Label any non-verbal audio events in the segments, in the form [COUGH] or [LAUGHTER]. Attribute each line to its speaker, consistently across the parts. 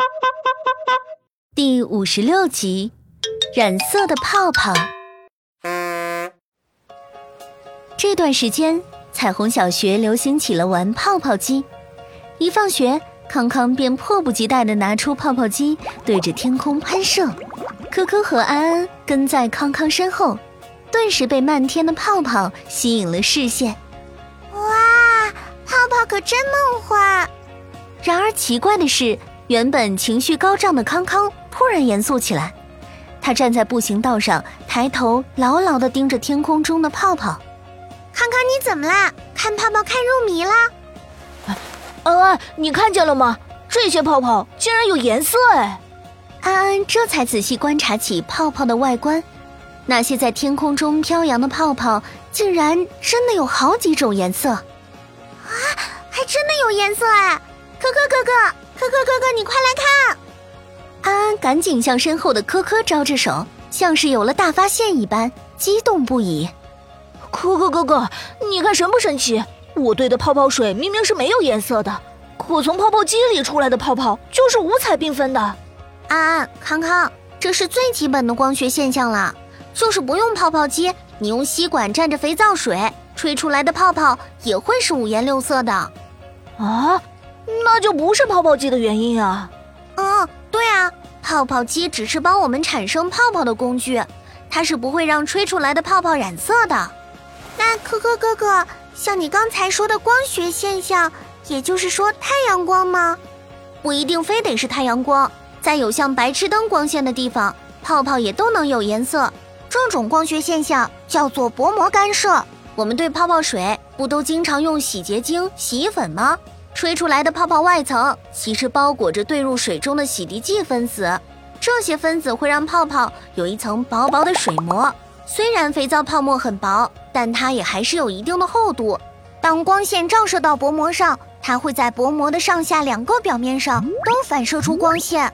Speaker 1: [LAUGHS] 第五十六集，染色的泡泡。这段时间，彩虹小学流行起了玩泡泡机。一放学，康康便迫不及待地拿出泡泡机，对着天空喷射。可可和安安跟在康康身后，顿时被漫天的泡泡吸引了视线。
Speaker 2: 哇，泡泡可真梦幻！
Speaker 1: 然而奇怪的是，原本情绪高涨的康康突然严肃起来。他站在步行道上，抬头牢牢地盯着天空中的泡泡。
Speaker 2: 康康，你怎么啦？看泡泡看入迷了？
Speaker 3: 安安，你看见了吗？这些泡泡竟然有颜色哎！
Speaker 1: 安安这才仔细观察起泡泡的外观，那些在天空中飘扬的泡泡，竟然真的有好几种颜色。啊，
Speaker 2: 还真的有颜色哎！可可哥哥，可可哥哥，你快来看！
Speaker 1: 安安赶紧向身后的科科招着手，像是有了大发现一般，激动不已。
Speaker 3: 科科哥哥，你看神不神奇？我兑的泡泡水明明是没有颜色的，可从泡泡机里出来的泡泡就是五彩缤纷的。
Speaker 2: 安安、康康，这是最基本的光学现象了，就是不用泡泡机，你用吸管蘸着肥皂水吹出来的泡泡也会是五颜六色的。
Speaker 3: 啊，那就不是泡泡机的原因啊。
Speaker 2: 嗯，对啊，泡泡机只是帮我们产生泡泡的工具，它是不会让吹出来的泡泡染色的。那可可哥哥，像你刚才说的光学现象，也就是说太阳光吗？不一定非得是太阳光，在有像白炽灯光线的地方，泡泡也都能有颜色。这种光学现象叫做薄膜干涉。我们对泡泡水不都经常用洗洁精、洗衣粉吗？吹出来的泡泡外层其实包裹着兑入水中的洗涤剂分子，这些分子会让泡泡有一层薄薄的水膜。虽然肥皂泡沫很薄，但它也还是有一定的厚度。当光线照射到薄膜上，它会在薄膜的上下两个表面上都反射出光线。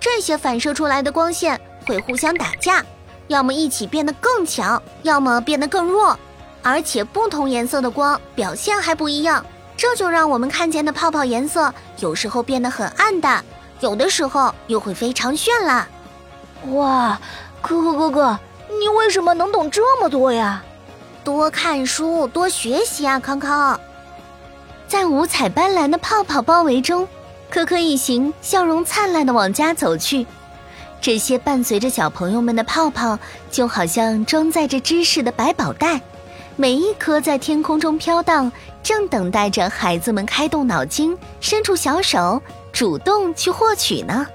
Speaker 2: 这些反射出来的光线会互相打架，要么一起变得更强，要么变得更弱。而且不同颜色的光表现还不一样，这就让我们看见的泡泡颜色有时候变得很暗淡，有的时候又会非常绚烂。
Speaker 3: 哇，可可哥哥！你为什么能懂这么多呀？
Speaker 2: 多看书，多学习啊，康康。
Speaker 1: 在五彩斑斓的泡泡包围中，可可一行笑容灿烂的往家走去。这些伴随着小朋友们的泡泡，就好像装载着知识的百宝袋，每一颗在天空中飘荡，正等待着孩子们开动脑筋，伸出小手，主动去获取呢。